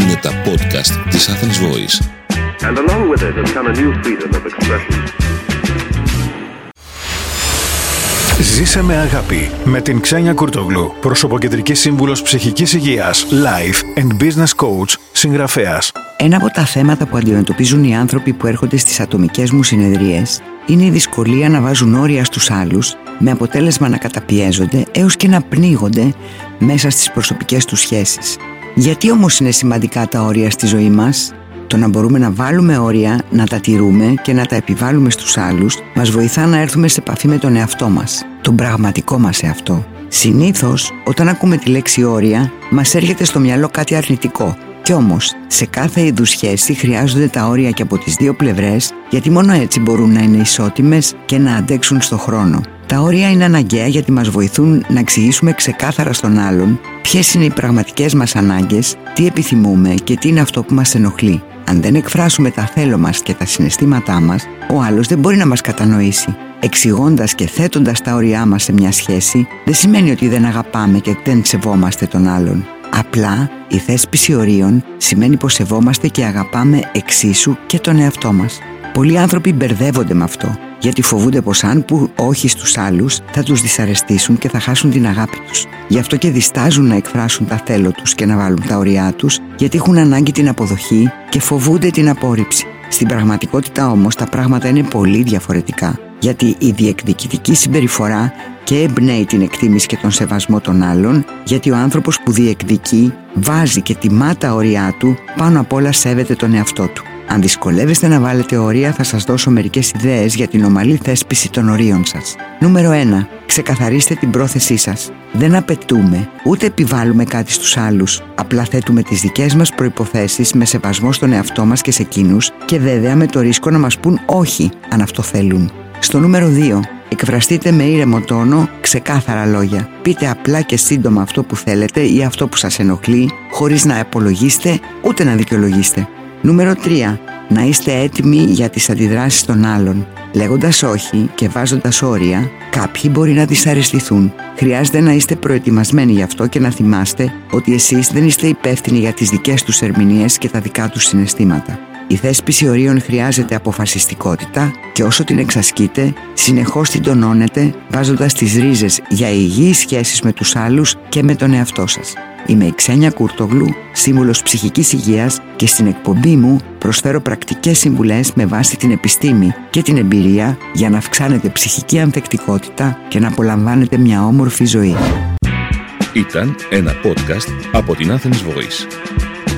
Είναι τα podcast της Athens Voice. And along with it has come a new freedom of expression. Ζήσε με αγάπη με την Ξένια Κουρτογλου, προσωποκεντρικής σύμβουλος ψυχικής υγείας, life and business coach, συγγραφέας. Ένα από τα θέματα που αντιμετωπίζουν οι άνθρωποι που έρχονται στις ατομικές μου συνεδρίες είναι η δυσκολία να βάζουν όρια στους άλλους με αποτέλεσμα να καταπιέζονται έως και να πνίγονται μέσα στις προσωπικές τους σχέσεις. Γιατί όμως είναι σημαντικά τα όρια στη ζωή μας; Το να μπορούμε να βάλουμε όρια, να τα τηρούμε και να τα επιβάλλουμε στους άλλους μας βοηθά να έρθουμε σε επαφή με τον εαυτό μας, τον πραγματικό μας εαυτό. Συνήθως, όταν ακούμε τη λέξη όρια, μας έρχεται στο μυαλό κάτι αρνητικό. Κι όμως, σε κάθε είδους σχέση χρειάζονται τα όρια και από τις δύο πλευρές, γιατί μόνο έτσι μπορούν να είναι ισότιμες και να αντέξουν στο χρόνο. Τα όρια είναι αναγκαία γιατί μας βοηθούν να εξηγήσουμε ξεκάθαρα στον άλλον ποιες είναι οι πραγματικές μας ανάγκες, τι επιθυμούμε και τι είναι αυτό που μας ενοχλεί. Αν δεν εκφράσουμε τα θέλω μας και τα συναισθήματά μας, ο άλλος δεν μπορεί να μας κατανοήσει. Εξηγώντας και θέτοντας τα όρια μας σε μια σχέση, δεν σημαίνει ότι δεν αγαπάμε και δεν σεβόμαστε τον άλλον. Απλά η θέσπιση ορίων σημαίνει πως σεβόμαστε και αγαπάμε εξίσου και τον εαυτό μας. Πολλοί άνθρωποι μπερδεύονται με αυτό, γιατί φοβούνται πως αν που όχι στους άλλους θα τους δυσαρεστήσουν και θα χάσουν την αγάπη τους. Γι' αυτό και διστάζουν να εκφράσουν τα θέλω τους και να βάλουν τα όρια τους, γιατί έχουν ανάγκη την αποδοχή και φοβούνται την απόρριψη. Στην πραγματικότητα όμως τα πράγματα είναι πολύ διαφορετικά, γιατί η διεκδικητική συμπεριφορά και εμπνέει την εκτίμηση και τον σεβασμό των άλλων, γιατί ο άνθρωπος που διεκδικεί βάζει και τιμά τα όρια του, πάνω απ' όλα σέβεται τον εαυτό του. Αν δυσκολεύεστε να βάλετε όρια, θα σας δώσω μερικές ιδέες για την ομαλή θέσπιση των ορίων σας. Νούμερο 1. Ξεκαθαρίστε την πρόθεσή σας. Δεν απαιτούμε, ούτε επιβάλλουμε κάτι στους άλλους. Απλά θέτουμε τις δικές μας προϋποθέσεις με σεβασμό στον εαυτό μας και σε εκείνους και βέβαια με το ρίσκο να μας πούν όχι αν αυτό θέλουν. Στο νούμερο 2. Εκφραστείτε με ήρεμο τόνο, ξεκάθαρα λόγια. Πείτε απλά και σύντομα αυτό που θέλετε ή αυτό που σας ενοχλεί, χωρίς να απολογίσετε ούτε να δικαιολογήσετε. Νούμερο 3. Να είστε έτοιμοι για τις αντιδράσεις των άλλων. Λέγοντας όχι και βάζοντας όρια, κάποιοι μπορεί να δυσαρεστηθούν. Χρειάζεται να είστε προετοιμασμένοι γι' αυτό και να θυμάστε ότι εσείς δεν είστε υπεύθυνοι για τις δικές τους ερμηνείες και τα δικά τους συναισθήματα. Η θέσπιση ορίων χρειάζεται αποφασιστικότητα και όσο την εξασκείτε, συνεχώς την τονώνετε βάζοντας τις ρίζες για υγιείς σχέσεις με τους άλλους και με τον εαυτό σας. Είμαι η Ξένια Κούρτογλου, σύμβουλος ψυχικής υγείας και στην εκπομπή μου προσφέρω πρακτικές συμβουλές με βάση την επιστήμη και την εμπειρία για να αυξάνετε ψυχική ανθεκτικότητα και να απολαμβάνετε μια όμορφη ζωή. Ήταν ένα podcast από την Athens Voice.